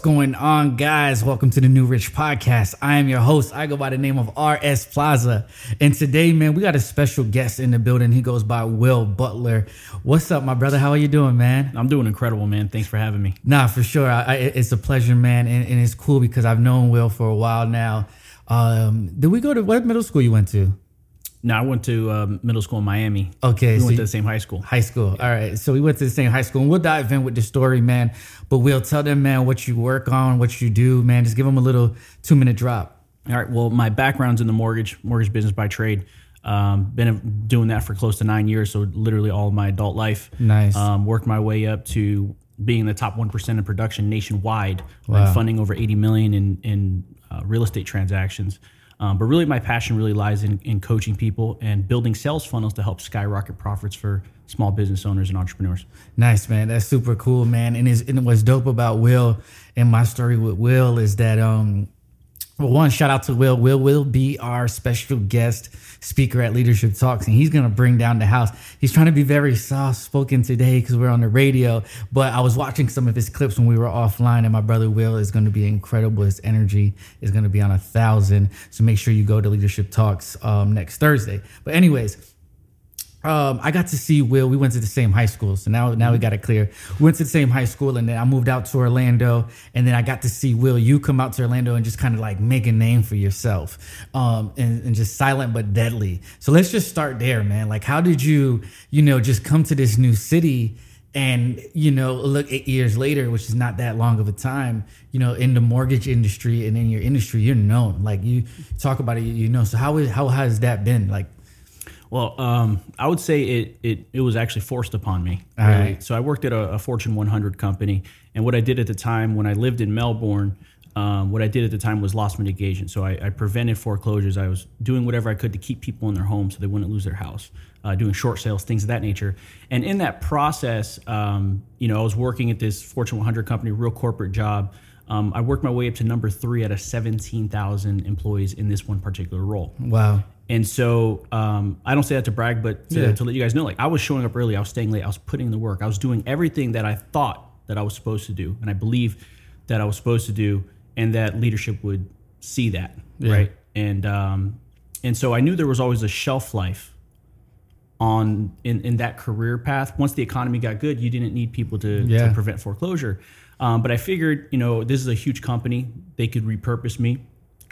What's going on, guys? Welcome to the New Rich Podcast. I am your host. I go by the name of RS Plaza. And today, man, we got a special guest in the building. He goes by Will Butler. What's up, my brother? How are you doing, man? I'm doing incredible, man. Thanks for having me. Nah, for sure. I, I, it's a pleasure, man. And, and, it's cool because I've known Will for a while now. Um, did we go to what middle school you went to? No, I went to um, middle school in Miami. Okay, we so went to the same high school. High school. Yeah. All right. So we went to the same high school, and we'll dive in with the story, man. But we'll tell them, man, what you work on, what you do, man. Just give them a little two minute drop. All right. Well, my background's in the mortgage mortgage business by trade. Um, been doing that for close to nine years, so literally all of my adult life. Nice. Um, worked my way up to being the top one percent in production nationwide, wow. funding over eighty million in in uh, real estate transactions. Um, but really, my passion really lies in, in coaching people and building sales funnels to help skyrocket profits for small business owners and entrepreneurs. Nice, man. That's super cool, man. And, and what's dope about Will and my story with Will is that um, well, one shout out to Will. Will will be our special guest speaker at Leadership Talks, and he's gonna bring down the house. He's trying to be very soft spoken today because we're on the radio. But I was watching some of his clips when we were offline, and my brother Will is gonna be incredible. His energy is gonna be on a thousand. So make sure you go to Leadership Talks um, next Thursday. But anyways um, I got to see Will. We went to the same high school, so now now we got it clear. We went to the same high school, and then I moved out to Orlando, and then I got to see Will. You come out to Orlando and just kind of like make a name for yourself, um, and, and just silent but deadly. So let's just start there, man. Like, how did you, you know, just come to this new city? and you know look eight years later which is not that long of a time you know in the mortgage industry and in your industry you're known like you talk about it you know so how is how has that been like well, um, I would say it, it it was actually forced upon me. Right. So I worked at a, a, Fortune 100 company, and what I did at the time when I lived in Melbourne, um, what I did at the time was loss mitigation. So I, I, prevented foreclosures. I was doing whatever I could to keep people in their homes so they wouldn't lose their house. Uh, doing short sales, things of that nature. And in that process, um, you know, I was working at this Fortune 100 company, real corporate job. Um, I worked my way up to number three out of 17,000 employees in this one particular role. Wow. And so um, I don't say that to brag, but to, yeah. to, let you guys know, like I was showing up early, I was staying late, I was putting in the work, I was doing everything that I thought that I was supposed to do, and I believe that I was supposed to do, and that leadership would see that, yeah. right? And um, and so I knew there was always a shelf life on in, in that career path. Once the economy got good, you didn't need people to, yeah. to prevent foreclosure. Um, but I figured, you know, this is a huge company; they could repurpose me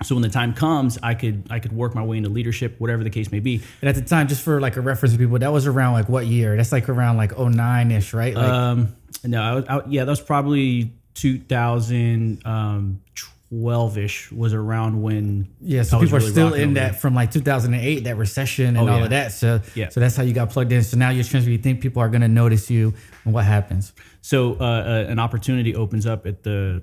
so when the time comes i could i could work my way into leadership whatever the case may be. And at the time just for like a reference to people that was around like what year? That's like around like 09ish right? Like, um no I was, I, yeah that was probably 2012ish um, was around when yeah so people really are still in that from like 2008 that recession and oh, all yeah. of that. So yeah. so that's how you got plugged in. So now you're transferring you think people are going to notice you and what happens. So uh, uh, an opportunity opens up at the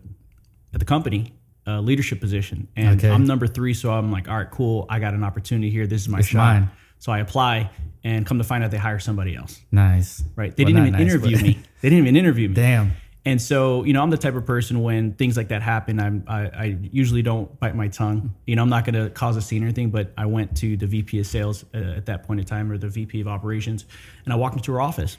at the company uh, leadership position, and okay. I'm number three. So I'm like, all right, cool. I got an opportunity here. This is my it's shot. Mine. So I apply, and come to find out they hire somebody else. Nice, right? They well, didn't even nice, interview me. They didn't even interview me. Damn. And so, you know, I'm the type of person when things like that happen, I'm, I, I usually don't bite my tongue. You know, I'm not going to cause a scene or anything, but I went to the VP of sales uh, at that point in time or the VP of operations, and I walked into her office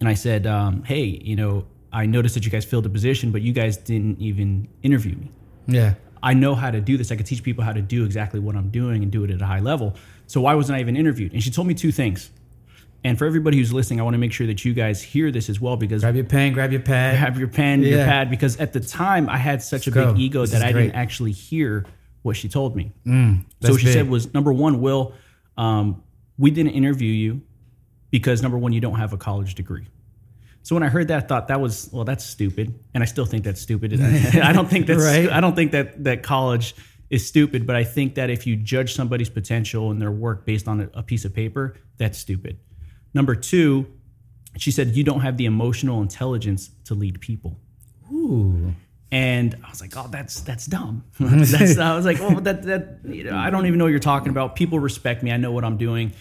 and I said, um, Hey, you know, I noticed that you guys filled the position, but you guys didn't even interview me. Yeah. I know how to do this. I could teach people how to do exactly what I'm doing and do it at a high level. So why wasn't I even interviewed? And she told me two things. And for everybody who's listening, I want to make sure that you guys hear this as well because grab your pen, grab your pad, grab your pen, yeah. your pad. Because at the time, I had such Let's a big ego this that I great. didn't actually hear what she told me. Mm, so what she big. said was number one, Will, um, we didn't interview you because number one, you don't have a college degree. So when I heard that, I thought that was well, that's stupid, and I still think that's stupid. I don't think that's right? I don't think that that college is stupid, but I think that if you judge somebody's potential and their work based on a, piece of paper, that's stupid. Number two, she said you don't have the emotional intelligence to lead people. Ooh. And I was like, oh, that's that's dumb. that's, I was like, oh, that that you know, I don't even know what you're talking about. People respect me. I know what I'm doing.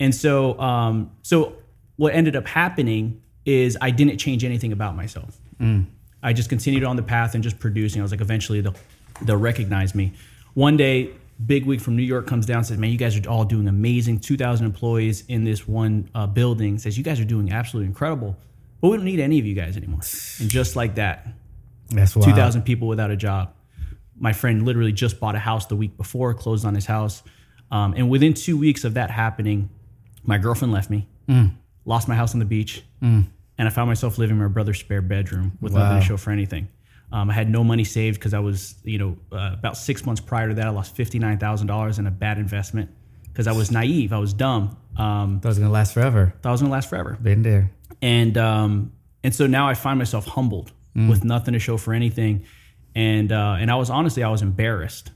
And so, um, so what ended up happening is I didn't change anything about myself. Mm. I just continued on the path and just producing. I was like, eventually they'll they'll recognize me. One day, big week from New York comes down and says, "Man, you guys are all doing amazing. 2,000 employees in this one uh, building. Says you guys are doing absolutely incredible, but we don't need any of you guys anymore." And just like that, That's 2,000 people without a job. My friend literally just bought a house the week before, closed on his house. Um, and within two weeks of that happening, my girlfriend left me, Mm. lost my house on the beach, and I found myself living in my brother's spare bedroom with Wow. nothing to show for anything. Um, I had no money saved because I was, you know, uh, about six months prior to that, I lost $59,000 in a bad investment because I was naive. I was dumb. Um, That was gonna last forever. thought it was going to last forever Been there. and um, and so now I find myself humbled with nothing to show for anything, and uh, and I was honestly I was embarrassed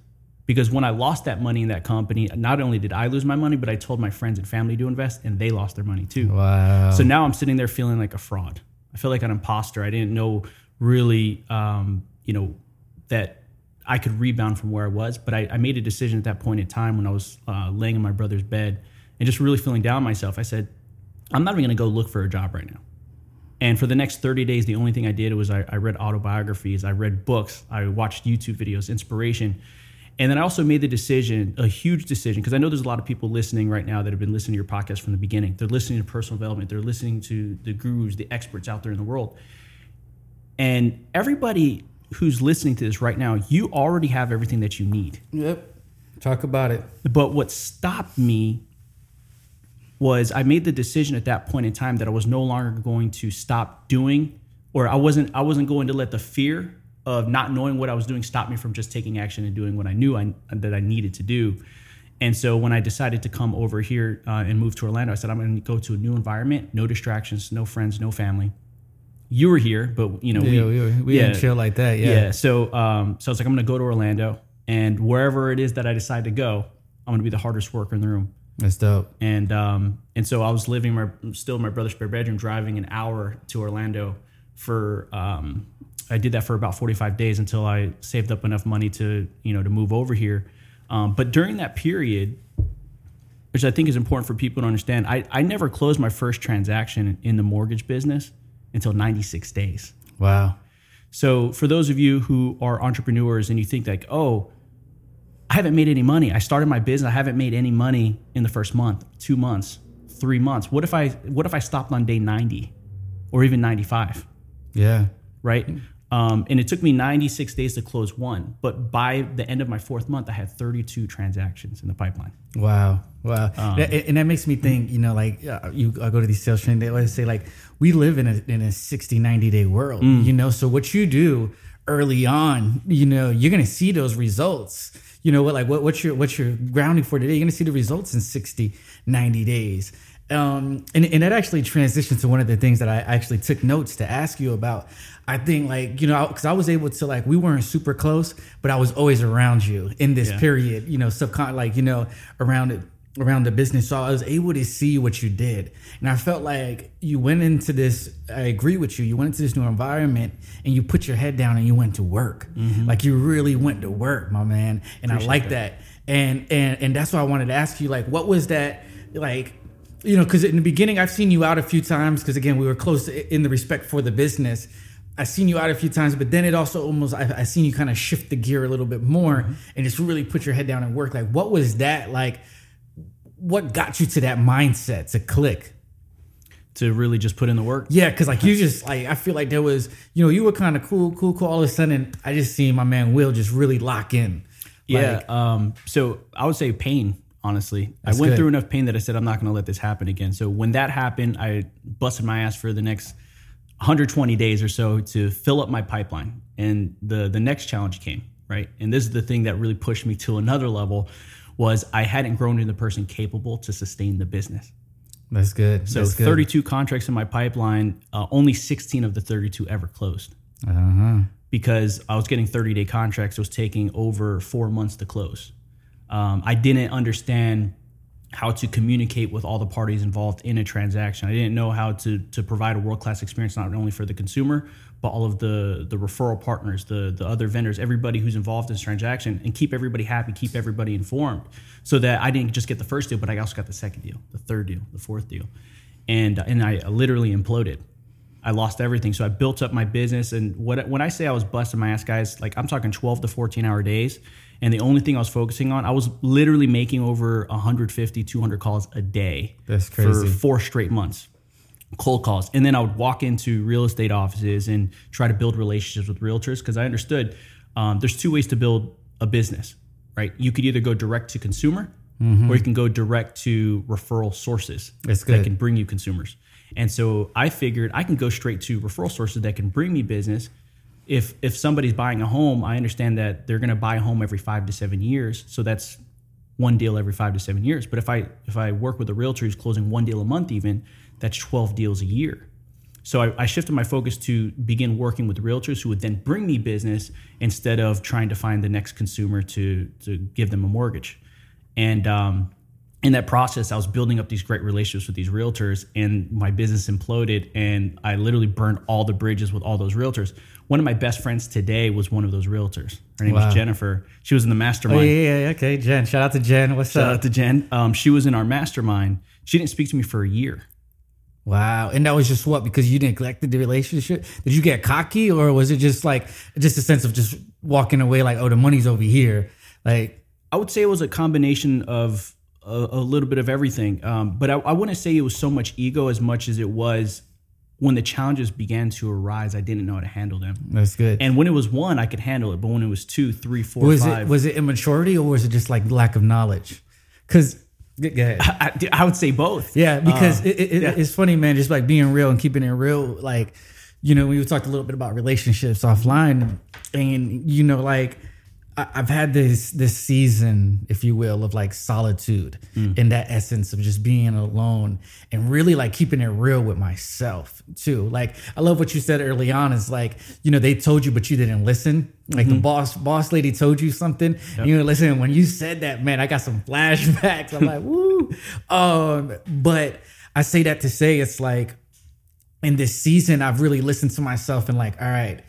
because when I lost that money in that company, not only did I lose my money, but I told my friends and family to invest, and they lost their money too. Wow. So now I'm sitting there feeling like a fraud. I feel like an imposter. I didn't know really, um, you know, that I could rebound from where I was. But I, I made a decision at that point in time when I was uh, laying in my brother's bed and just really feeling down myself. I said, I'm not even going to go look for a job right now. And for the next 30 days, the only thing I did was I, I read autobiographies, I read books, I watched YouTube videos, inspiration. And then I also made the decision, a huge decision, because I know there's a lot of people listening right now that have been listening to your podcast from the beginning. They're listening to personal development, they're listening to the gurus, the experts out there in the world. And everybody who's listening to this right now, you already have everything that you need. Yep. Talk about it. But what stopped me was I made the decision at that point in time that I was no longer going to stop doing, or I wasn't I wasn't going to let the fear of not knowing what I was doing stopped me from just taking action and doing what I knew I, that I needed to do. And so when I decided to come over here uh, and move to Orlando, I said I'm going to go to a new environment, no distractions, no friends, no family. You were here, but you know Yeah, we, we, we didn't chill like that. Yeah. yeah. So, um, so I was like, I'm going to go to Orlando, and wherever it is that I decide to go, I'm going to be the hardest worker in the room. That's dope. And um, and so I was living my still in my brother's spare bedroom, driving an hour to Orlando for. Um, I did that for about 45 days until I saved up enough money to you know to move over here. Um, but during that period, which I think is important for people to understand, I, I never closed my first transaction in the mortgage business until 96 days. Wow. So for those of you who are entrepreneurs and you think like, oh, I haven't made any money. I started my business. I haven't made any money in the first month, two months, three months. What if I what if I stopped on day 90 or even 95? Yeah. Right. Um, and it took me 96 days to close one, but by the end of my fourth month, I had 32 transactions in the pipeline. Wow. Wow. Um, and, that makes me think, you know, like uh, you I go to these sales training, they always say like we live in a in a 60, 90 day world, Mm. you know. So what you do early on, you know, you're gonna see those results. You know what like what what's your what's your grounding for today? You're gonna see the results in 60, 90 days. Um, and, and that actually transitioned to one of the things that I actually took notes to ask you about. I think like, you know, because I was able to like, we weren't super close, but I was always around you in this Yeah. period, you know, subcon like, you know, around it, around the business. So I was able to see what you did. And I felt like you went into this, I agree with you. You went into this new environment and you put your head down and you went to work. Like you really went to work, my man. And I like that. And, and, and that's why I wanted to ask you, like, what was that like, you know, because in the beginning, I've seen you out a few times because again, we were close in the respect for the business. I've seen you out a few times, but then it also almost I, I seen you kind of shift the gear a little bit more and just really put your head down and work. Like, what was that like? What got you to that mindset to click? To really just put in the work. Yeah, because like you just like I feel like there was you know you were kind of cool, cool, cool. All of a sudden, I just seen my man Will just really lock in. Yeah. Like, um, so I would say pain, honestly. I went good. through enough pain that I said, I'm not going to let this happen again. So when that happened, I busted my ass for the next 120 days or so to fill up my pipeline. And the, the next challenge came, right? And this is the thing that really pushed me to another level was I hadn't grown into the person capable to sustain the business. that's good. So that's good. 32 contracts in my pipeline, uh, only 16 of the 32 ever closed Uh huh. because I was getting 30 day contracts. It was taking over four months to close. Um, I didn't understand how to communicate with all the parties involved in a transaction. I didn't know how to to provide a world class experience not only for the consumer but all of the the referral partners, the the other vendors, everybody who's involved in this transaction, and keep everybody happy, keep everybody informed, so that I didn't just get the first deal, but I also got the second deal, the third deal, the fourth deal, and and I literally imploded. I lost everything. So I built up my business. And what, when I say I was busting my ass, guys, like I'm talking 12 to 14 hour days. And the only thing I was focusing on, I was literally making over 150, 200 calls a day That's for four straight months. cold calls. And then I would walk into real estate offices and try to build relationships with realtors because I understood um, there's two ways to build a business, right? You could either go direct to consumer or you can go direct to referral sources That's that can bring you consumers. And so I figured I can go straight to referral sources that can bring me business. If if somebody's buying a home, I understand that they're going to buy a home every 5 to 7 years. So that's one deal every 5 to 7 years. But if I if I work with a realtor who's closing one deal a month even, that's 12 deals a year. So I, I shifted my focus to begin working with realtors who would then bring me business instead of trying to find the next consumer to to give them a mortgage. And um, in that process, I was building up these great relationships with these realtors, and my business imploded. And I literally burned all the bridges with all those realtors. One of my best friends today was one of those realtors. Her name Wow. was Jennifer. She was in the Oh, mastermind. yeah, yeah, yeah. Okay, Jen. Shout out to Jen. What's Shout up? Shout out to Jen. Um, she was in our mastermind. She didn't speak to me for a year. Wow. And that was just what? Because you neglected the relationship? Did you get cocky or was it just like, just a sense of just walking away like, oh, the money's over here? Like, I would say it was a combination of a, a little bit of everything. Um, but I, I wouldn't say it was so much ego as much as it was when the challenges began to arise, I didn't know how to handle them. that's good. And when it was one, I could handle it. But when it was two, three, four, was five, it was it immaturity or was it just like lack of knowledge? Because, go ahead. I, I would say both. Yeah, because Uh, it, it, yeah. it's funny, man. Just like being real and keeping it real. Like, you know, we talked a little bit about relationships offline, and you know, like I've had this this season, if you will, of like solitude Mm. in that essence of just being alone and really like keeping it real with myself too. Like, I love what you said early on. Is like, you know, they told you, but you didn't listen. Like Mm-hmm. the boss boss lady told you something, and you didn't listen. When you said that, man, I got some flashbacks. I'm like, woo. Um, but I say that to say it's like in this season, I've really listened to myself and like, all right,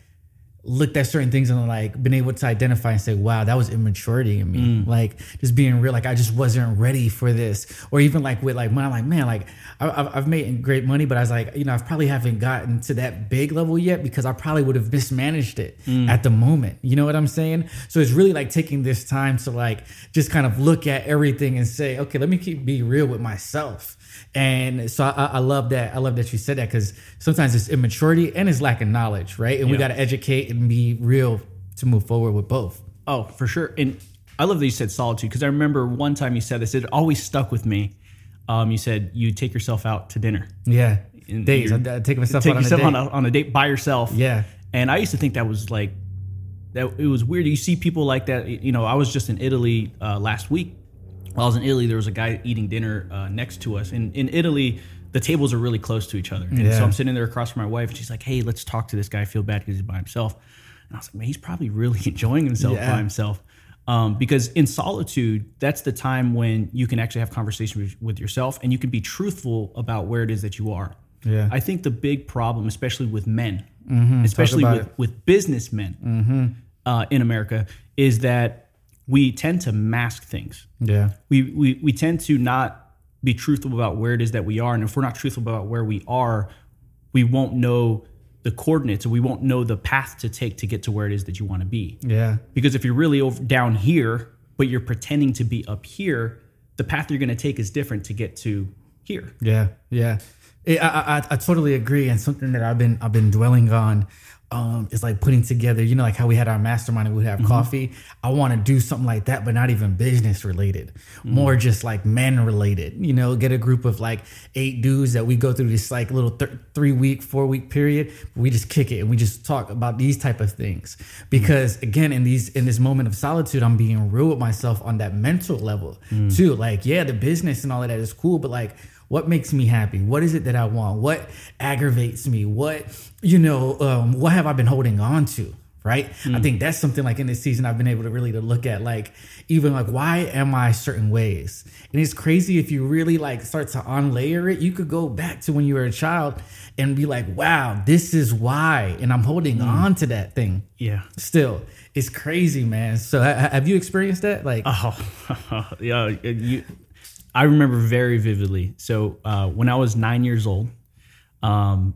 looked at certain things and like been able to identify and say, wow, that was immaturity in me. Mm. Like just being real, like I just wasn't ready for this. Or even like with like when I'm like, man, like I- I've, I've made great money, but I was like, you know, I probably haven't gotten to that big level yet because I probably would have mismanaged it mm. at the moment. You know what I'm saying? So it's really like taking this time to like just kind of look at everything and say, okay, let me keep be real with myself. And so I, I love that. I love that you said that because sometimes it's immaturity and it's lack of knowledge, right? And we got to educate and be real to move forward with both. Oh, for sure. And I love that you said solitude because I remember one time you said this. It always stuck with me. Um, you said you take yourself out to dinner. Yeah, days. I, I take myself take out on a yourself date. on a, on a date by yourself. Yeah. And I used to think that was like that. It was weird. You see people like that. You know, I was just in Italy uh, last week. While I was in Italy, there was a guy eating dinner uh, next to us. And in Italy, the tables are really close to each other. And Yeah. so I'm sitting there across from my wife, and she's like, "Hey, let's talk to this guy. I feel bad because he's by himself." And I was like, "Man, he's probably really enjoying himself Yeah. by himself." Um, because in solitude, that's the time when you can actually have conversation with, with yourself, and you can be truthful about where it is that you are. Yeah. I think the big problem, especially with men, Mm-hmm. especially with, it. with businessmen uh, in America, is that we tend to mask things. Yeah. We, we we tend to not be truthful about where it is that we are, and if we're not truthful about where we are, we won't know the coordinates, and we won't know the path to take to get to where it is that you want to be. Yeah. Because if you're really over down here, but you're pretending to be up here, the path you're going to take is different to get to here. Yeah, yeah, I, I, I, I totally agree. And something that I've been I've been dwelling on um, is like putting together. You know, like how we had our mastermind and we would have mm-hmm. coffee. I want to do something like that, but not even business related. Mm. More just like men related. You know, get a group of like eight dudes that we go through this like little th- three week, four week period. We just kick it and we just talk about these type of things. Mm. Because again, in these in this moment of solitude, I'm being real with myself on that mental level mm. too. Like, yeah, the business and all of that is cool, but like what makes me happy? What is it that i want? What aggravates me? What you know um, what have i been holding on to right? I think that's something like in this season i've been able to really to look at like even like why am i certain ways? And it's crazy if you really like start to unlayer it you could go back to when you were a child and be like wow this is why and i'm holding on to that thing. Yeah. still it's crazy man. So ha- have you experienced that? Like Oh, yeah. You, I remember very vividly. So uh, when I was nine years old, um,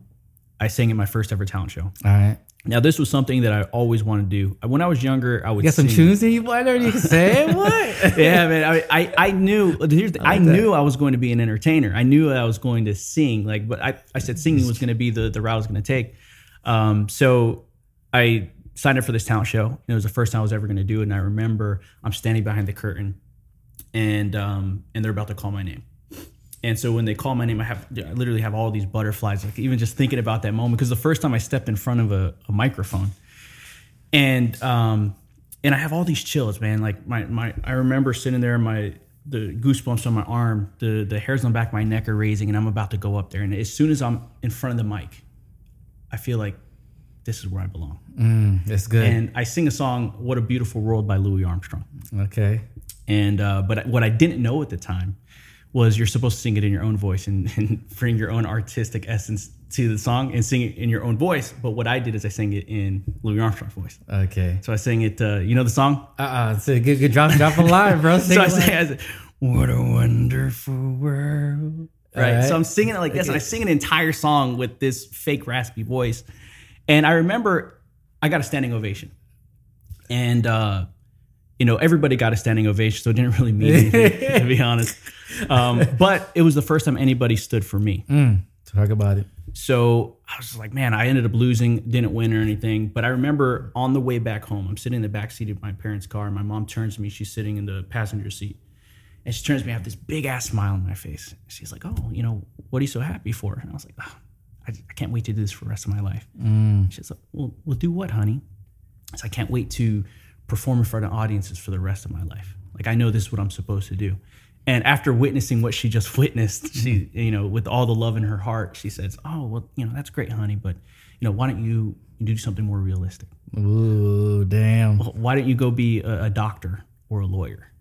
I sang at my first ever talent show. all right Now, this was something that I always wanted to do. When I was younger, I would You got some tunes in you. There you say it. What? yeah, man. I, I, I knew. Here's the, I, like knew I was going to be an entertainer. I knew I was going to sing. Like, but I, I said singing was going to be the the route I was going to take. Um, so I signed up for this talent show. And it was the first time I was ever going to do it. And I remember I'm standing behind the curtain, and um, and they're about to call my name. And so when they call my name, I have I literally have all these butterflies. Like even just thinking about that moment, because the first time I stepped in front of a, a microphone, and um, and I have all these chills, man. Like my my, I remember sitting there, my the goosebumps on my arm, the the hairs on the back of my neck are raising, and I'm about to go up there. And as soon as I'm in front of the mic, I feel like this is where I belong. Mm, that's good. And I sing a song, "What a Beautiful World" by Louis Armstrong. okay. And uh, but what I didn't know at the time was you're supposed to sing it in your own voice and, and bring your own artistic essence to the song and sing it in your own voice. But what I did is I sang it in Louis Armstrong's voice. Okay. So I sang it. Uh, you know the song? Uh uh So good, good drop, drop a line, bro. Sing so I sang, like- I "What a wonderful world." Right. Alright. So I'm singing it like this, and I sing an entire song with this fake raspy voice. And I remember I got a standing ovation, and uh, you know everybody got a standing ovation, so it didn't really mean anything to be honest. Um, but it was the first time anybody stood for me. Mm, talk about it. So I was like, man, I ended up losing, didn't win or anything. But I remember on the way back home, I'm sitting in the back seat of my parents' car, and my mom turns to me. She's sitting in the passenger seat, and she turns to me. I have this big ass smile on my face. She's like, "Oh, you know, what are you so happy for?" And I was like, oh, I, I can't wait to do this for the rest of my life." She's like, "Well, well, do what, honey?" So I can't wait to perform in front of audiences for the rest of my life. Like I know this is what I'm supposed to do. And after witnessing what she just witnessed, she, you know, with all the love in her heart, she says, "Oh, well, you know, that's great, honey, but you know, why don't you, you do something more realistic? Ooh, damn. Why don't you go be a, a doctor or a lawyer?"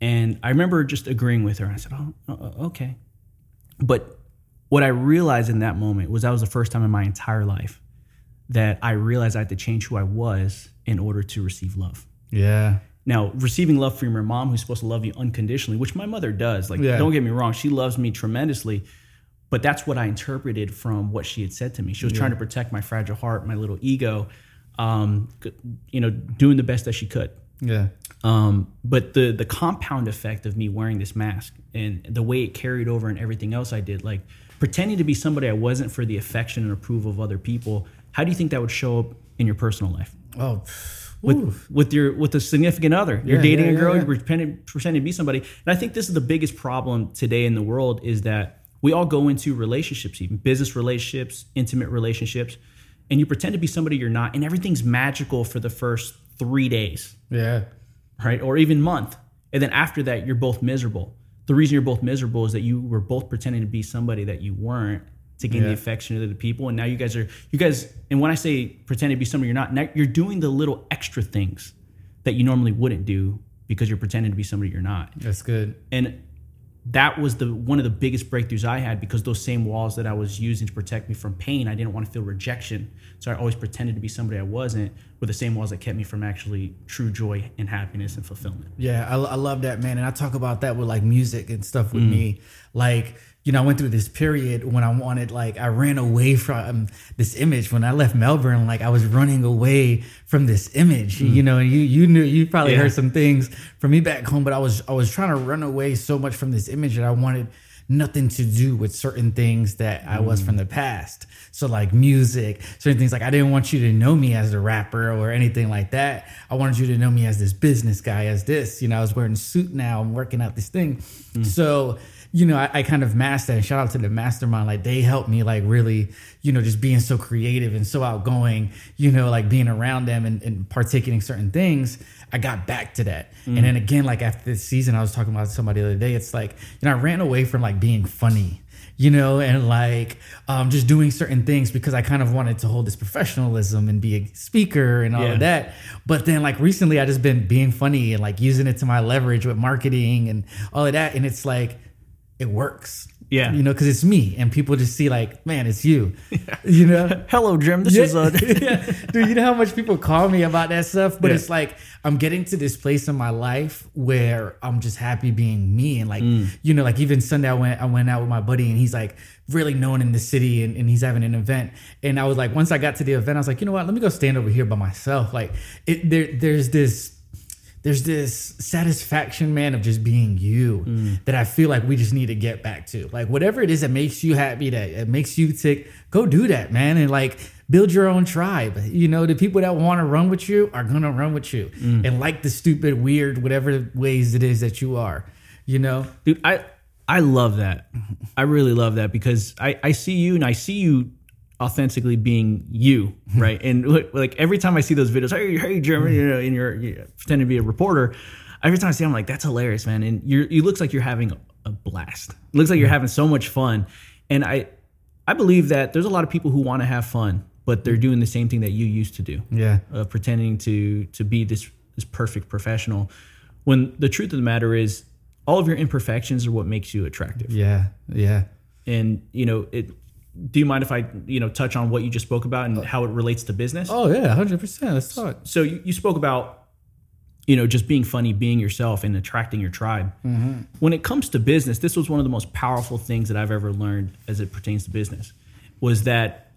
And I remember just agreeing with her. I said, "Oh, uh, okay." But what I realized in that moment was that was the first time in my entire life that I realized I had to change who I was in order to receive love. Yeah. Now, receiving love from your mom, who's supposed to love you unconditionally, which my mother does. Like, Yeah. don't get me wrong, she loves me tremendously. But that's what I interpreted from what she had said to me. She was trying to protect my fragile heart, my little ego, um, you know, doing the best that she could. Yeah. Um, but the the compound effect of me wearing this mask and the way it carried over and everything else I did, like pretending to be somebody I wasn't for the affection and approval of other people. How do you think that would show up in your personal life? Oh. with Ooh. with your with a significant other. You're Yeah, dating yeah, a girl, yeah, you're pretending, pretending to be somebody. And I think this is the biggest problem today in the world is that we all go into relationships, even business relationships, intimate relationships, and you pretend to be somebody you're not, and everything's magical for the first three days, Yeah. right? Or even month. And then after that, you're both miserable. The reason you're both miserable is that you were both pretending to be somebody that you weren't to gain the affection of the people. And now you guys are, you guys, and when I say pretend to be somebody you're not, now you're doing the little extra things that you normally wouldn't do because you're pretending to be somebody you're not. That's good. And that was the one of the biggest breakthroughs I had because those same walls that I was using to protect me from pain, I didn't want to feel rejection. So I always pretended to be somebody I wasn't, were the same walls that kept me from actually true joy and happiness and fulfillment. Yeah, I, I love that, man. And I talk about that with like music and stuff with mm. me. Like, you know, I went through this period when I wanted, like, I ran away from this image. When I left Melbourne, like, I was running away from this image. Mm. You know, and you you knew you probably Yeah. heard some things from me back home, but I was I was trying to run away so much from this image that I wanted nothing to do with certain things that I was from the mm. past. So like music, certain things like I didn't want you to know me as a rapper or anything like that. I wanted you to know me as this business guy, as this. You know, I was wearing a suit now, I'm working out this thing. Mm. So, you know, I, I kind of mastered and shout out to the mastermind. Like they helped me like really, you know, just being so creative and so outgoing, you know, like being around them and, and partaking in certain things. I got back to that. And then again, like after this season, I was talking about somebody the other day. It's like, you know, I ran away from like being funny, you know, and like um, just doing certain things because I kind of wanted to hold this professionalism and be a speaker and all Yeah. of that. But then like recently, I just been being funny and like using it to my leverage with marketing and all of that. And it's like, it works. Yeah. You know, because it's me and people just see like, man, it's you. You know? Hello, Jim. This is uh, yeah. Dude, you know how much people call me about that stuff? But Yeah. it's like I'm getting to this place in my life where I'm just happy being me. And like, Mm. you know, like even Sunday I went I went out with my buddy and he's like really known in the city and, and he's having an event. And I was like, once I got to the event, I was like, you know what, let me go stand over here by myself. Like it there there's this there's this satisfaction, man, of just being you mm. that I feel like we just need to get back to. Like whatever it is that makes you happy, that it makes you tick, go do that, man, and like build your own tribe. You know, the people that want to run with you are gonna run with you, mm. and like the stupid, weird, whatever ways it is that you are. You know, dude i i love that i really love that because i i see you and i see you authentically being you right? And like every time i see those videos hey hey jeremy you know and you're, you're pretending to be a reporter every time i see it, i'm like that's hilarious man. And you're it looks like you're having a, a blast. It looks like you're having so much fun. And i i believe that there's a lot of people who want to have fun but they're doing the same thing that you used to do yeah, uh, pretending to to be this this perfect professional when the truth of the matter is all of your imperfections are what makes you attractive. Yeah, yeah. and you know it do you mind if i you know touch on what you just spoke about and oh. how it relates to business? Oh yeah, hundred percent. Let's talk. so you, you spoke about you know just being funny being yourself and attracting your tribe. Mm-hmm. When it comes to business this was one of the most powerful things that i've ever learned as it pertains to business was that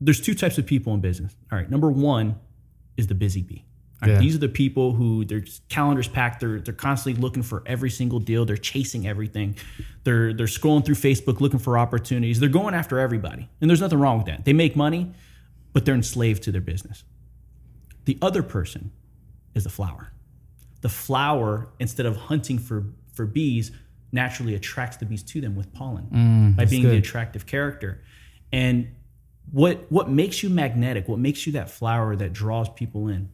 there's two types of people in business. All right number one is the busy bee Yeah. these are the people who their calendars packed. They're, they're constantly looking for every single deal. They're chasing everything. They're they're scrolling through facebook looking for opportunities. They're going after everybody. And there's nothing wrong with that. They make money but they're enslaved to their business. The other person is the flower. The flower, instead of hunting for, for bees, naturally attracts the bees to them with pollen mm, by being the attractive character. And what what makes you magnetic, what makes you that flower that draws people in,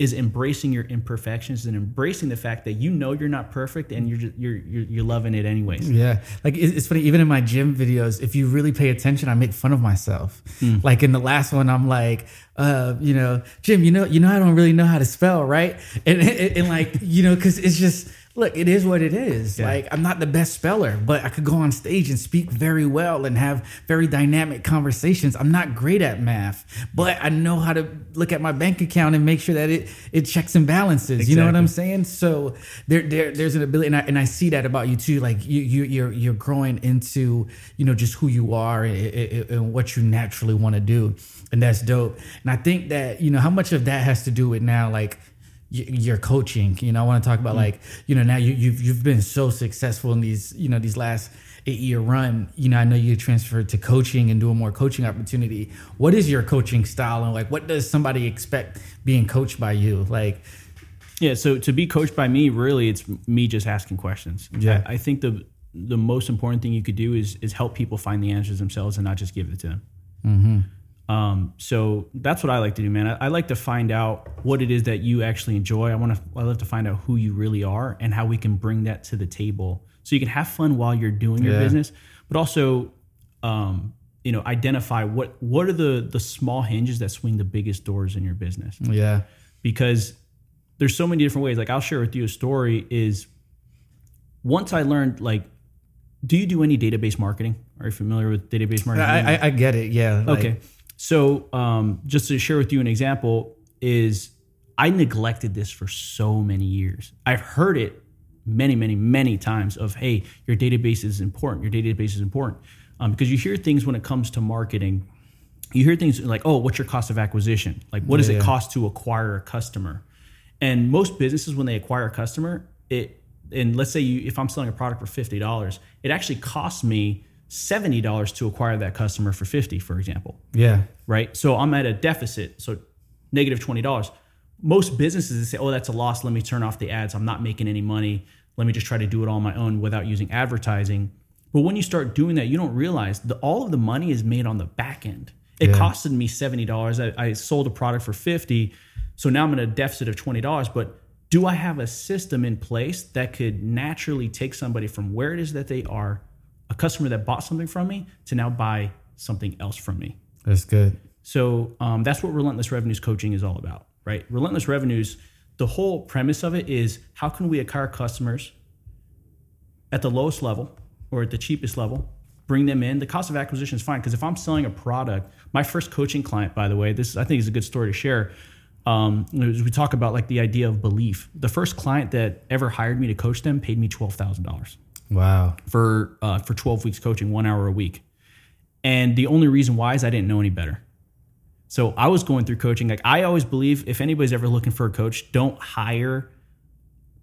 is embracing your imperfections and embracing the fact that you know you're not perfect and you're just, you're, you're you're loving it anyways. Yeah, like it's funny. Even in my gym videos, if you really pay attention, I make fun of myself. Like in the last one, I'm like, uh, you know, Jim, you know, you know, I don't really know how to spell, right? And and, and like, you know, because it's just look, it is what it is. Like I'm not the best speller, but I could go on stage and speak very well and have very dynamic conversations. I'm not great at math, but I know how to look at my bank account and make sure that it it checks and balances. You know what I'm saying? So there, there there's an ability, and I, and I see that about you too. Like you, you you're you're growing into you know just who you are and, and- what you naturally want to do, and that's dope. And I think that you know how much of that has to do with now like your coaching. You know, I want to talk about mm. like you know now you you've you've been so successful in these you know these last eight year run. You know, I know you transferred to coaching and doing more coaching opportunity. What is your coaching style and like what does somebody expect being coached by you? Like Yeah, so to be coached by me, really, it's me just asking questions. Yeah. I, I think the the most important thing you could do is is help people find the answers themselves and not just give it to them. Mm-hmm. Um, so that's what I like to do, man. I, I like to find out what it is that you actually enjoy. I want to. I love to find out who you really are and how we can bring that to the table, so you can have fun while you're doing your Yeah. business, but also, um, you know, identify what what are the the small hinges that swing the biggest doors in your business yeah, because there's so many different ways. Like I'll share with you a story is once I learned like, do you do any database marketing? Are you familiar with database marketing? I, I I get it. Yeah. like- okay. So um, just to share with you an example is I neglected this for so many years. I've heard it many, many, many times of, hey, your database is important. Your database is important. Um, because you hear things when it comes to marketing you hear things like, oh, what's your cost of acquisition? Like, what does Yeah. it cost to acquire a customer? And most businesses, when they acquire a customer, it and let's say you, if I'm selling a product for fifty dollars, it actually costs me seventy dollars to acquire that customer for fifty, for example Yeah. right? So I'm at a deficit, so negative negative twenty dollars. Most businesses they say, "Oh, that's a loss. Let me turn off the ads. I'm not making any money. Let me just try to do it all on my own without using advertising." But when you start doing that, you don't realize that all of the money is made on the back end. It Yeah. costed me seventy dollars. I, I sold a product for fifty, so now I'm in a deficit of twenty dollars. But do I have a system in place that could naturally take somebody from where it is that they are, a customer that bought something from me, to now buy something else from me? That's good. So um, that's what Relentless Revenues coaching is all about, right? Relentless Revenues, the whole premise of it is how can we acquire customers at the lowest level or at the cheapest level, bring them in. The cost of acquisition is fine because if I'm selling a product, my first coaching client, by the way, this I think is a good story to share. Um, we talk about like the idea of belief. The first client that ever hired me to coach them paid me twelve thousand dollars. Wow. For uh, for twelve weeks coaching, one hour a week, and the only reason why is I didn't know any better. So I was going through coaching. Like I always believe, if anybody's ever looking for a coach, don't hire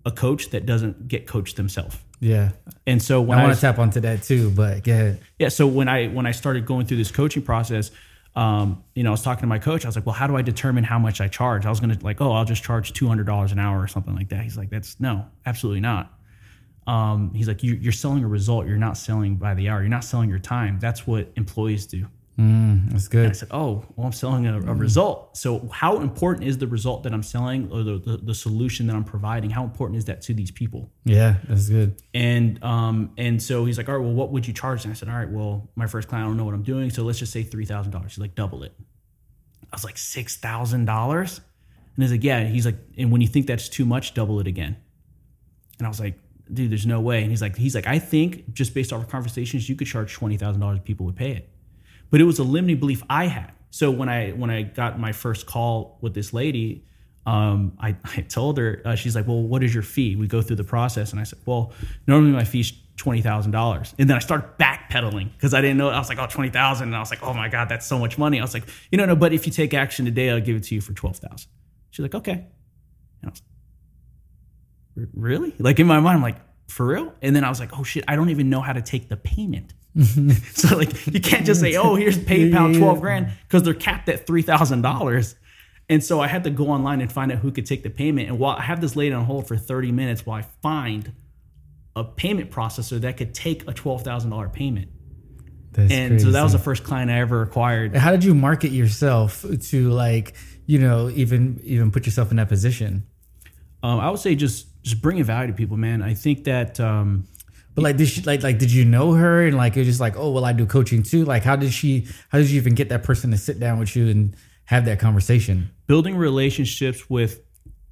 a coach that doesn't get coached themselves. Yeah. And so when I I, want to tap onto that too, but go ahead. yeah, so when I when I started going through this coaching process, um, you know, I was talking to my coach. I was like, well, how do I determine how much I charge? I was gonna like, oh, I'll just charge two hundred dollars an hour or something like that. He's like, that's no, absolutely not. Um, he's like, you, you're selling a result. You're not selling by the hour. You're not selling your time. That's what employees do. Mm, that's I said, oh, well, I'm selling a, a result. So how important is the result that I'm selling or the, the, the solution that I'm providing? How important is that to these people? Yeah, that's good. And um, and so he's like, all right, well, what would you charge? And I said, all right, well, my first client, I don't know what I'm doing, so let's just say three thousand dollars. He's like, double it. I was like, six thousand dollars, and he's like, yeah. He's like, and when you think that's too much, double it again. And I was like, dude, there's no way. And he's like, he's like, I think just based off of conversations, you could charge twenty thousand dollars, people would pay it. But it was a limiting belief I had. So when I when I got my first call with this lady, um, I, I told her, uh, she's like, well, what is your fee? We go through the process. And I said, well, normally my fee's $20,000. And then I started backpedaling because I didn't know. I was like, oh, 20,000. And I was like, oh my God, that's so much money. I was like, you know, no, but if you take action today, I'll give it to you for 12,000. She's like, okay. And I was "R- really? Like in my mind, I'm like, for real? And then I was like, oh shit, I don't even know how to take the payment. so like you can't just say, oh, here's PayPal 12 grand because they're capped at $3,000. And so I had to go online and find out who could take the payment. And while I have this laid on hold for 30 minutes while I find a payment processor that could take a $12,000 payment. That's And so that was the first client I ever acquired. How did you market yourself to like, you know, even even put yourself in that position? Um, I would say just just bringing value to people, man. I think that um, But like, did she like like did you know her and like it was just like, oh well, I do coaching too. Like, how did she? How did you even get that person to sit down with you and have that conversation? building relationships with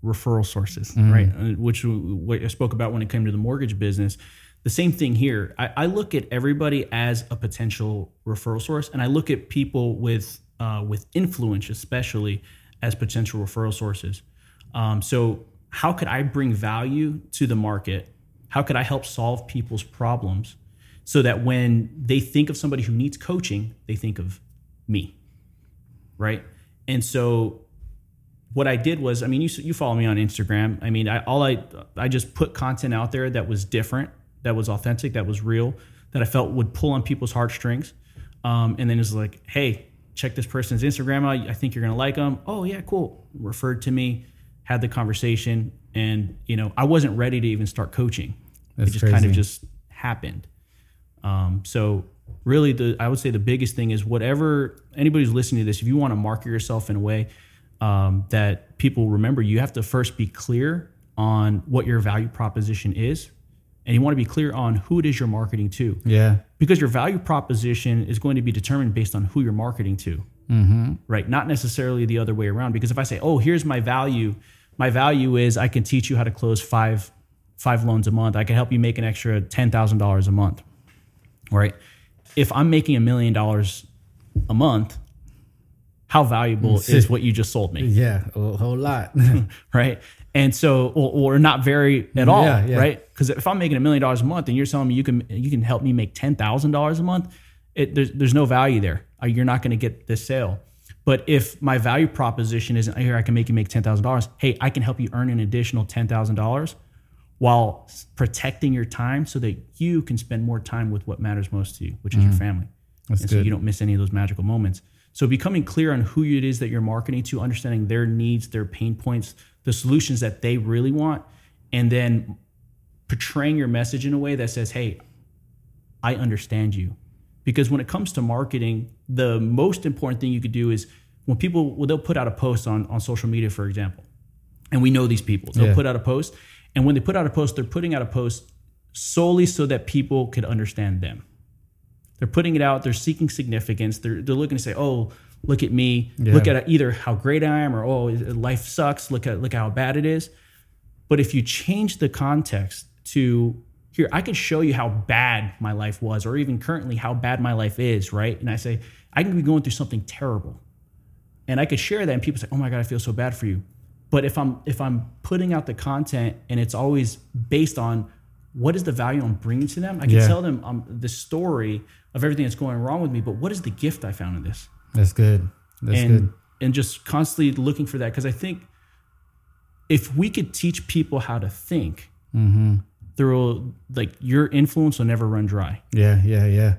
referral sources, right? Uh, Which what I spoke about when it came to the mortgage business. The same thing here. I, I look at everybody as a potential referral source, and I look at people with uh, with influence, especially as potential referral sources. Um, so, how could I bring value to the market? How could I help solve people's problems so that when they think of somebody who needs coaching, they think of me, right? And so what I did was, I mean, you you follow me on Instagram. I mean, I all I I just put content out there that was different, that was authentic, that was real, that I felt would pull on people's heartstrings. Um, and then it's like, hey, check this person's Instagram out. I think you're gonna like them. Oh yeah, cool. Referred to me, had the conversation, and you know, I wasn't ready to even start coaching. That's it just kind of just happened. Um, so really, the I would say the biggest thing is whatever anybody who's listening to this, if you want to market yourself in a way um, that people remember, you have to first be clear on what your value proposition is, and you want to be clear on who it is you're marketing to, Yeah, because your value proposition is going to be determined based on who you're marketing to, Mm-hmm. right? Not necessarily the other way around. Because if I say, "Oh, here's my value," my value is I can teach you how to close five five loans a month. I can help you make an extra ten thousand dollars a month, right? If I'm making a million dollars a month, how valuable is what you just sold me? yeah, a whole lot. right? And so, or, or not very at all, Yeah, yeah. right? Because if I'm making a million dollars a month and you're telling me you can you can help me make ten thousand dollars a month, it, there's there's no value there. Uh, You're not going to get this sale. But if my value proposition isn't here, I can make you make ten thousand dollars. Hey, I can help you earn an additional ten thousand dollars while protecting your time so that you can spend more time with what matters most to you, which is your family. Mm-hmm. That's and so you don't miss any of those magical moments. So becoming clear on who it is that you're marketing to, understanding their needs, their pain points, the solutions that they really want, and then portraying your message in a way that says, "Hey, I understand you." Because when it comes to marketing, the most important thing you could do is when people well, they'll put out a post on on social media, for example, and we know these people. They'll Yeah. put out a post, and when they put out a post, they're putting out a post solely so that people could understand them. They're putting it out. They're seeking significance. They're, they're looking to say, "Oh, look at me. Look at either how great I am, or oh, life sucks. Look at look how bad it is." But if you change the context to here, I could show you how bad my life was, or even currently how bad my life is, right? And I say, I can be going through something terrible. And I could share that and people say, Oh my God, I feel so bad for you. But if I'm if I'm putting out the content and it's always based on what is the value I'm bringing to them, I can Yeah. tell them um, the story of everything that's going wrong with me. But what is the gift I found in this? That's good. That's and good. and just constantly looking for that because I think if we could teach people how to think, Mm-hmm. Will like your influence will never run dry. Yeah, yeah, yeah.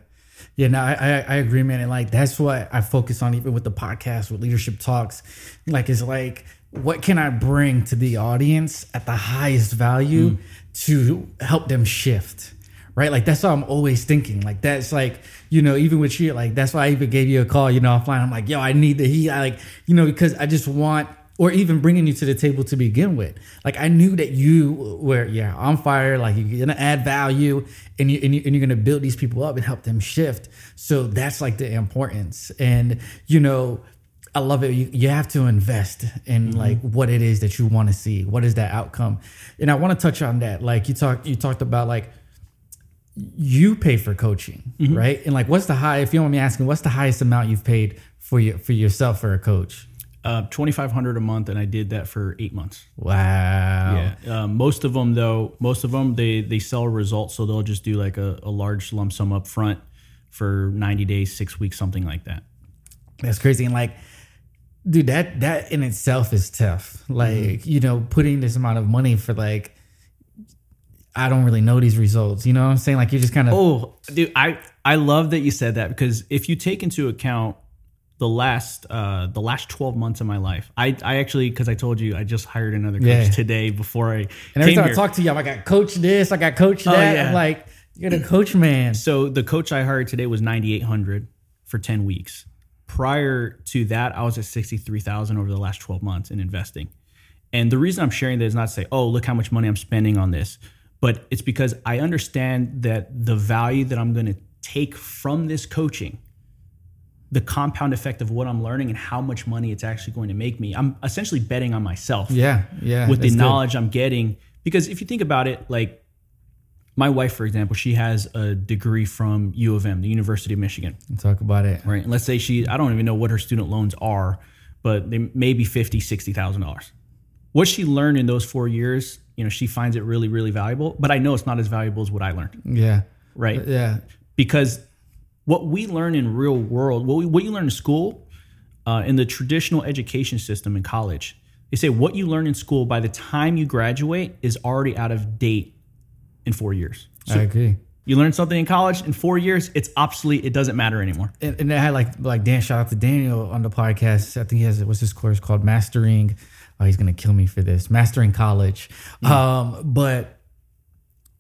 Yeah, no, I, I I agree, man. And like that's what I focus on even with the podcast, with leadership talks. Like it's like what can I bring to the audience at the highest value mm. to help them shift? Right? Like that's what I'm always thinking. Like that's like, you know, even with you, like that's why I even gave you a call, you know, offline. I'm like, yo, I need the heat. I like, you know, because I just want or even bringing you to the table to begin with. Like I knew that you were yeah on fire. Like you're gonna add value, and you and, you, and you're gonna build these people up and help them shift. So that's like the importance. And you know, I love it. You, you have to invest in mm-hmm. like what it is that you want to see. What is that outcome? And I want to touch on that. Like you talked, you talked about like you pay for coaching, mm-hmm. right? And like, what's the high? If you don't mind me asking, what's the highest amount you've paid for your for yourself for a coach? Uh, Twenty five hundred a month, and I did that for eight months. Wow. Yeah. Um, most of them, though, most of them they they sell results, so they'll just do like a, a large lump sum up front for ninety days, six weeks, something like that. That's crazy. And like, dude, that that in itself is tough. Like, you know, putting this amount of money for like I don't really know these results. You know what I'm saying? Like you're just kind of Oh, dude, I I love that you said that because if you take into account the last uh the last 12 months of my life, I I actually because I told you I just hired another coach Yeah. today before I and every time here. I talk to you, I'm like, I got coach this, I got coach that. yeah. I'm like, you're the coach man. So the coach I hired today was 9800 for 10 weeks. Prior to that, I was at 63,000 over the last 12 months in investing. And the reason I'm sharing that is not to say, "Oh, look how much money I'm spending on this." But it's because I understand that the value that I'm going to take from this coaching, the compound effect of what I'm learning and how much money it's actually going to make me. I'm essentially betting on myself Yeah, yeah. with the that's good. knowledge I'm getting. Because if you think about it, like my wife, for example, she has a degree from U of M, the University of Michigan, Talk about it. right? And let's say she, I don't even know what her student loans are, but they may be fifty, sixty thousand dollars. What she learned in those four years, you know, she finds it really, really valuable. But I know it's not as valuable as what I learned, Yeah. right? Yeah. because what we learn in real world, what, we, what you learn in school, uh, in the traditional education system in college, they say what you learn in school by the time you graduate is already out of date in four years. I agree. you learn something in college in four years, it's obsolete. It doesn't matter anymore. and, and I had like like Dan. Shout out to Daniel on the podcast. I think he has what's his course called Mastering. Oh, he's gonna kill me for this. Mastering College. Um, but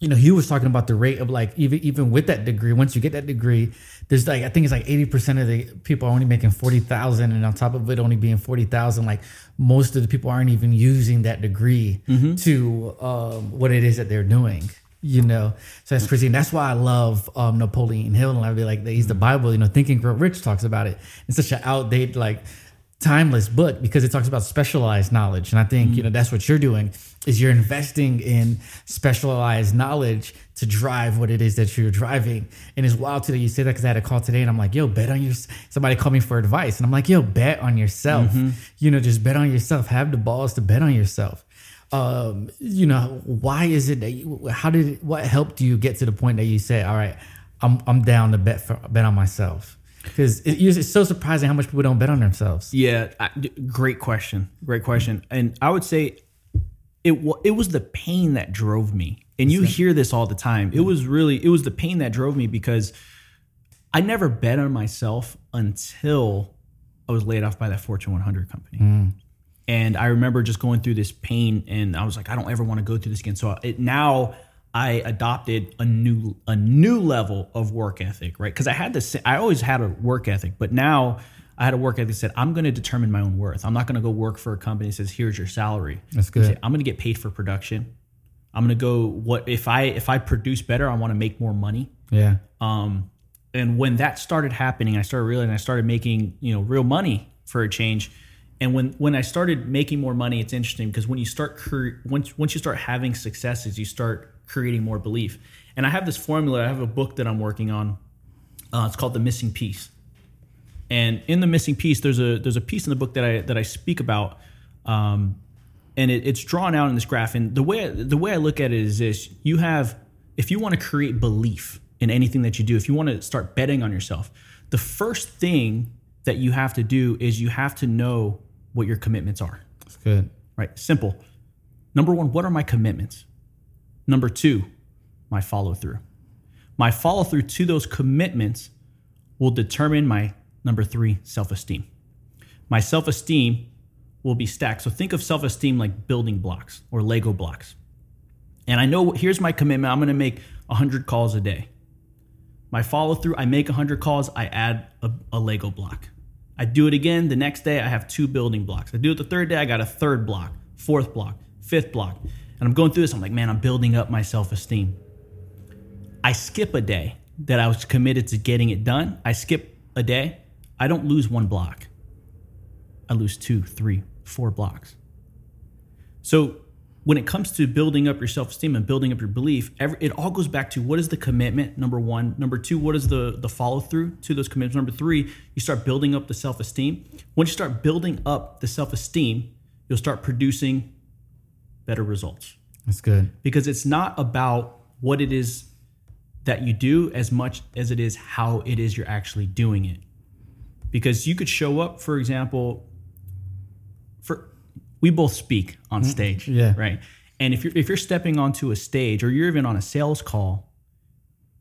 you know, he was talking about the rate of like even even with that degree. Once you get that degree, there's like I think it's like eighty percent of the people are only making forty thousand, and on top of it only being forty thousand, like most of the people aren't even using that degree to um, what it is that they're doing you know? So that's crazy and that's why i love um, napoleon hill and i'd be like he's the bible you know Think and Grow Rich talks about it. It's such an outdated like timeless book because it talks about specialized knowledge and i think you know that's what you're doing is you're investing in specialized knowledge to drive what it is that you're driving and it's wild today you say that because i had a call today and i'm like yo bet on your somebody called me for advice and i'm like yo bet on yourself you know just bet on yourself have the balls to bet on yourself um, you know, why is it that you, how did what helped you get to the point that you say, all right, I'm, I'm down to bet for, bet on myself? Because it, it's so surprising how much people don't bet on themselves. Yeah, I, great question. Great question. And I would say it it was the pain that drove me. And you hear this all the time. It was really it was the pain that drove me because I never bet on myself until I was laid off by that Fortune 100 company. Mm. And I remember just going through this pain, and I was like, I don't ever want to go through this again. So uh, it, now I adopted a new a new level of work ethic, right? Because I had this, I always had a work ethic, but now I had a work ethic that said I'm going to determine my own worth. I'm not going to go work for a company that says here's your salary. That's good. Say, I'm going to get paid for production. I'm going to go what if I if I produce better, I want to make more money. Yeah. Um, and when that started happening, I started realizing I started making you know real money for a change. And when when I started making more money, it's interesting because when you start cre- once once you start having successes, you start creating more belief. And I have this formula. I have a book that I'm working on. Uh, it's called The Missing Piece. And in the missing piece, there's a there's a piece in the book that I that I speak about, um, and it, it's drawn out in this graph. And the way the way I look at it is this: you have if you want to create belief in anything that you do, if you want to start betting on yourself, the first thing that you have to do is you have to know what your commitments are. That's good. Right? Simple. Number one, what are my commitments? Number two, my follow through. My follow through to those commitments will determine my number three, self esteem. My self esteem will be stacked. So think of self esteem like building blocks or Lego blocks. And I know here's my commitment I'm going to make 100 calls a day. My follow through, I make 100 calls, I add a, a Lego block. I do it again. The next day, I have two building blocks. I do it the third day, I got a third block, fourth block, fifth block. And I'm going through this. I'm like, man, I'm building up my self esteem. I skip a day that I was committed to getting it done. I skip a day. I don't lose one block. I lose two, three, four blocks. So when it comes to building up your self-esteem and building up your belief, every, it all goes back to what is the commitment? Number one. Number two, what is the the follow through to those commitments? Number three, you start building up the self-esteem. Once you start building up the self-esteem, you'll start producing better results. That's good. Because it's not about what it is that you do as much as it is how it is you're actually doing it. Because you could show up, for example, for we both speak on stage, yeah. right? And if you're if you're stepping onto a stage or you're even on a sales call,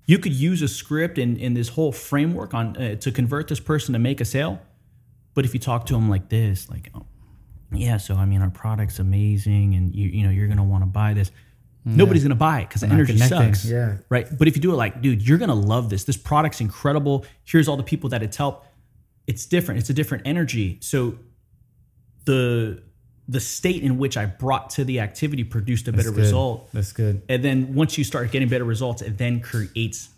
you could use a script and, and this whole framework on uh, to convert this person to make a sale. But if you talk to them like this, like, oh, yeah, so I mean, our product's amazing, and you you know you're gonna want to buy this. Nobody's gonna buy it because the energy connecting, sucks. yeah. Right. But if you do it like, dude, you're gonna love this. This product's incredible. Here's all the people that it's helped. It's different. It's a different energy. So the the state in which I brought to the activity produced a better Good. result. That's good. And then once you start getting better results, it then creates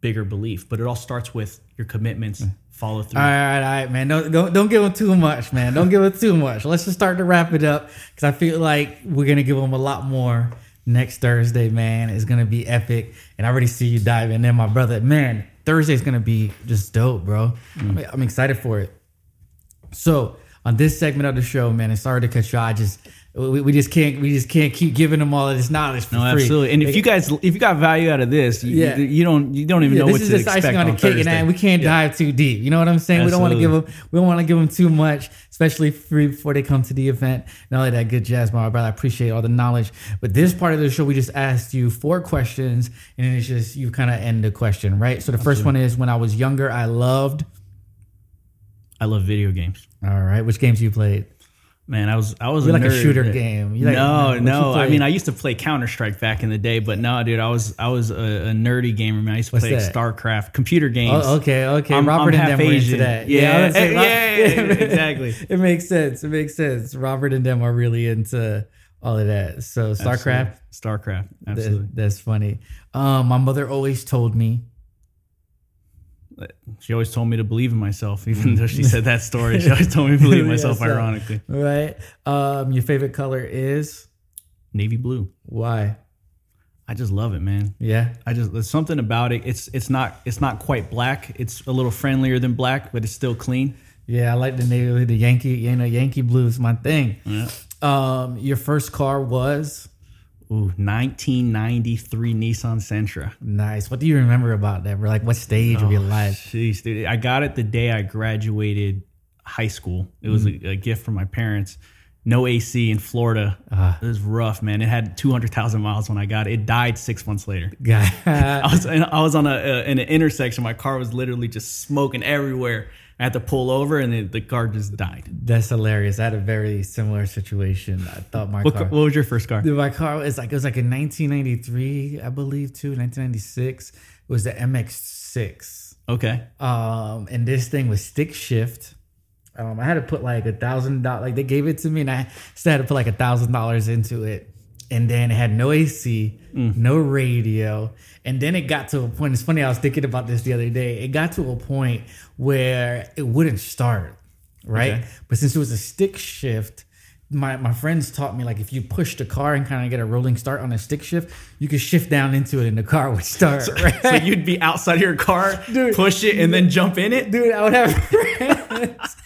bigger belief. But it all starts with your commitments, follow through. All right, all right, all right, man. Don't don't don't give them too much, man. Don't give them too much. Let's just start to wrap it up because I feel like we're gonna give them a lot more next Thursday, man. It's gonna be epic, and I already see you diving in, my brother. Man, Thursday's gonna be just dope, bro. Mm. I'm, I'm excited for it. So on this segment of the show, man, and sorry to cut you. I just we, we just can't we just can't keep giving them all of this knowledge for no, free. absolutely. And if you guys, if you got value out of this, you, Yeah. you don't, you don't even Yeah, know this what is to just expect icing on the on cake, and we can't dive too deep. You know what I'm saying? We don't want to give them, we don't want to give them too much, especially free before they come to the event. Not only that, good jazz, my brother. I appreciate all the knowledge. But this part of the show, we just asked you four questions, and then it's just you kind of end the question, right? So the first one is: When I was younger, I loved. I love video games. All right, which games you played? Man, I was I was a like a shooter game. Like- no, you no. I mean, I used to play Counter Strike back in the day, but no, dude, I was I was a, a nerdy gamer. Man, I used to What's play that? StarCraft, computer games. Oh, okay, okay. I'm- Robert I'm and them were into that. Yeah, yeah, Rob- yeah, yeah, exactly. it makes sense. It makes sense. Robert and them are really into all of that. So StarCraft. StarCraft, That- absolutely. that's funny. Um, my mother always told me. She always told me to believe in myself, even though she said that story. She always told me to believe in myself. Yes, sir. ironically, Right. Um, your favorite color is navy blue. why? I just love it, man. Yeah. I just there's something about it. It's it's not it's not quite black. It's a little friendlier than black, but it's still clean. Yeah, I like the navy, the Yankee. You know, Yankee blue is my thing. Yeah. Um, your first car was Ooh, 1993 Nissan Sentra. nice. What do you remember about that? We're like, what stage of your oh, life? Jeez, dude. I got it the day I graduated high school. It was mm. a, a gift from my parents. No AC in Florida. Uh-huh. it was rough, man. It had 200,000 miles when I got it. It died six months later. I was I was on a, a in an intersection. My car was literally just smoking everywhere. I had to pull over, and it, the car just died. That's hilarious. I had a very similar situation. I thought my What, car. what was your first car? Dude, my car was like it was like in 1993, I believe, too. 1996. It was the MX6. Okay. Um, and this thing was stick shift. Um, I had to put like a thousand dollars. Like they gave it to me, and I still had to put like a thousand dollars into it. And then it had no AC, mm. no radio. And then it got to a point. It's funny. I was thinking about this the other day. It got to a point where it wouldn't start, right? Okay. But since it was a stick shift, my, my friends taught me like if you push the car and kind of get a rolling start on a stick shift, you could shift down into it and the car would start. So, right? so you'd be outside of your car, Dude. push it, and then jump in it. dude, I would have friends.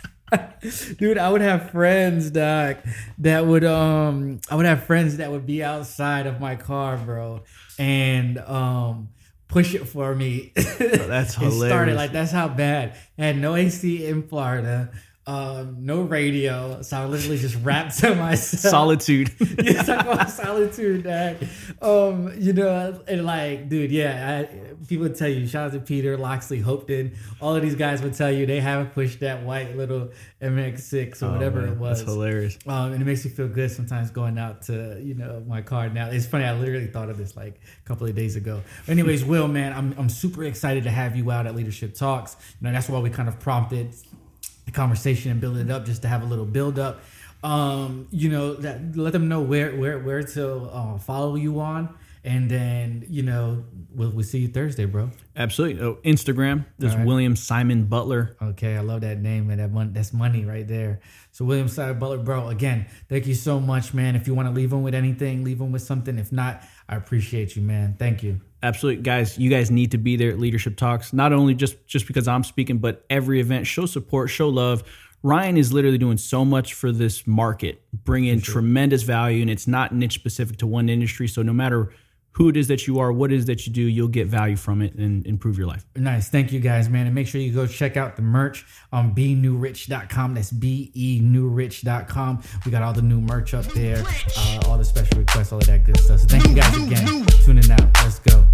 dude, I would have friends, doc, that would um, I would have friends that would be outside of my car, bro, and um, push it for me. that's It started like that's how bad. I had no AC in Florida, um, no radio, so I literally just rapped to myself. Solitude. yeah, talk about solitude, dad. Um, you know, and like, dude, yeah, I, people tell you, shout out to Peter, Loxley, Hopton, all of these guys would tell you they haven't pushed that white little MX6 or Oh, whatever man, it was. That's hilarious. Um, and it makes me feel good sometimes going out to you know my car now. It's funny. I literally thought of this like a couple of days ago. Anyways, Will, man, I'm I'm super excited to have you out at Leadership Talks. You know that's why we kind of prompted the conversation and build it up just to have a little build up. Um, you know that let them know where where where to uh, follow you on, and then you know we'll we'll see you Thursday, bro. Absolutely. Oh, Instagram. There's All right. William Simon Butler. Okay, I love that name and that. That's money right there. So William Side Butler, bro. Again, thank you so much, man. If you want to leave them with anything, leave them with something. If not, I appreciate you, man. Thank you. Absolutely, guys. You guys need to be there at Leadership Talks. Not only just just because I'm speaking, but every event. Show support, show love. Ryan is literally doing so much for this market, bringing tremendous value, and it's not niche specific to one industry. So no matter who it is that you are, what it is that you do, you'll get value from it and improve your life. Nice. Thank you guys, man. And make sure you go check out the merch on benewrich.com. That's B E newrich.com. We got all the new merch up there, uh, all the special requests, all of that good stuff. So thank you guys again. Tuning out. Let's go.